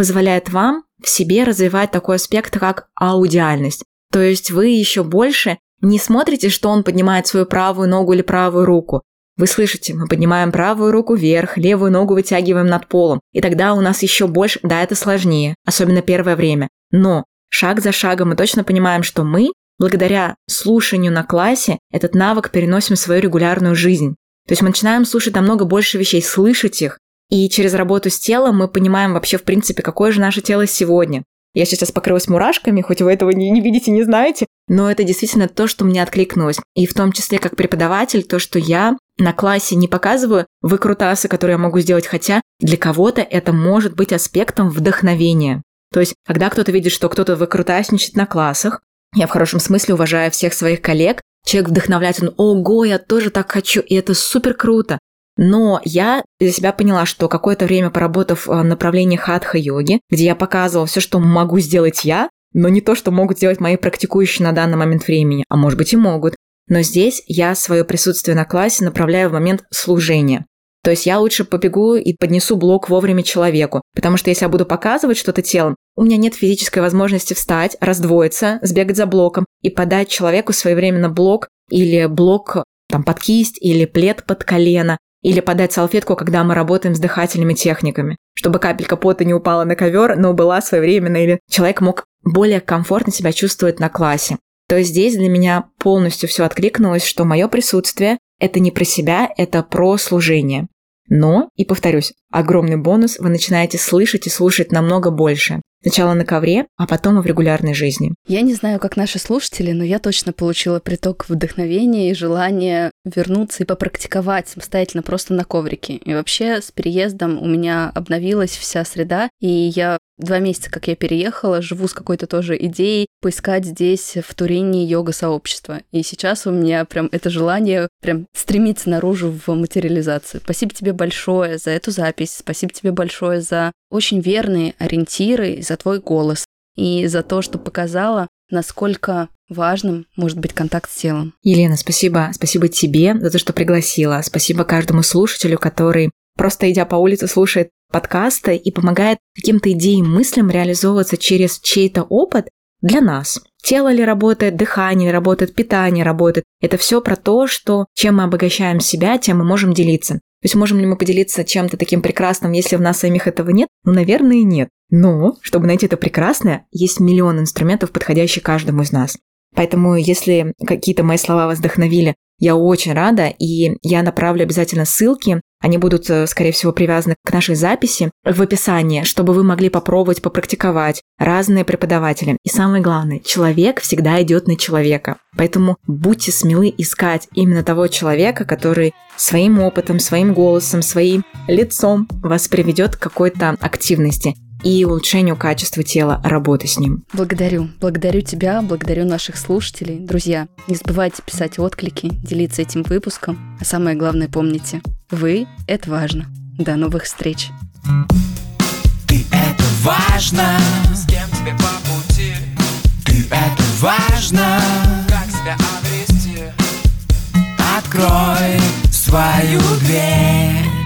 позволяет вам в себе развивать такой аспект, как аудиальность. То есть вы еще больше не смотрите, что он поднимает свою правую ногу или правую руку. Вы слышите, мы поднимаем правую руку вверх, левую ногу вытягиваем над полом. И тогда у нас еще больше... Да, это сложнее, особенно первое время. Но шаг за шагом мы точно понимаем, что мы, благодаря слушанию на классе, этот навык переносим в свою регулярную жизнь. То есть мы начинаем слушать намного больше вещей, слышать их. И через работу с телом мы понимаем вообще, в принципе, какое же наше тело сегодня. Я сейчас покрылась мурашками, хоть вы этого не, не видите, не знаете, но это действительно то, что мне откликнулось. И в том числе как преподаватель, то, что я на классе не показываю выкрутасы, которые я могу сделать, хотя для кого-то это может быть аспектом вдохновения. То есть, когда кто-то видит, что кто-то выкрутасничает на классах, я в хорошем смысле уважаю всех своих коллег, человек вдохновляется, он, ого, я тоже так хочу, и это супер круто. Но я для себя поняла, что какое-то время поработав в направлении хатха-йоги, где я показывала все, что могу сделать я, но не то, что могут сделать мои практикующие на данный момент времени, а может быть и могут. Но здесь я свое присутствие на классе направляю в момент служения. То есть я лучше побегу и поднесу блок вовремя человеку, потому что если я буду показывать что-то телом, у меня нет физической возможности встать, раздвоиться, сбегать за блоком и подать человеку своевременно блок или блок там, под кисть или плед под колено, или подать салфетку, когда мы работаем с дыхательными техниками, чтобы капелька пота не упала на ковер, но была своевременно, или человек мог более комфортно себя чувствовать на классе. То здесь для меня полностью все откликнулось, что мое присутствие – это не про себя, это про служение. Но, и повторюсь, огромный бонус, вы начинаете слышать и слушать намного больше. Сначала на ковре, а потом и в регулярной жизни. Я не знаю, как наши слушатели, но я точно получила приток вдохновения и желания вернуться и попрактиковать самостоятельно просто на коврике. И вообще с переездом у меня обновилась вся среда, и я два месяца, как я переехала, живу с какой-то тоже идеей поискать здесь, в Турине, йога-сообщество. И сейчас у меня прям это желание прям стремиться наружу в материализацию. Спасибо тебе большое за эту запись, спасибо тебе большое за очень верные ориентиры, за твой голос и за то, что показала, насколько важным может быть контакт с телом. Елена, спасибо. Спасибо тебе за то, что пригласила. Спасибо каждому слушателю, который просто идя по улице слушает подкасты и помогает каким-то идеям, мыслям реализовываться через чей-то опыт для нас. Тело ли работает, дыхание ли работает, питание работает. Это все про то, что чем мы обогащаем себя, тем мы можем делиться. То есть можем ли мы поделиться чем-то таким прекрасным, если в нас самих этого нет? Ну, наверное, нет. Но, чтобы найти это прекрасное, есть миллион инструментов, подходящих каждому из нас. Поэтому, если какие-то мои слова вас вдохновили, я очень рада, и я направлю обязательно ссылки. Они будут, э, скорее всего, привязаны к нашей записи в описании, чтобы вы могли попробовать, попрактиковать разные преподаватели. И самое главное, человек всегда идет на человека. Поэтому будьте смелы искать именно того человека, который своим опытом, своим голосом, своим лицом вас приведет к какой-то активности и улучшению качества тела работы с ним. Благодарю. Благодарю тебя, благодарю наших слушателей. Друзья, не забывайте писать отклики, делиться этим выпуском. А самое главное, помните, вы — это важно. До новых встреч. Ты — это важно. С кем тебе по пути? Ты — это важно. Как себя обрести? Открой свою дверь.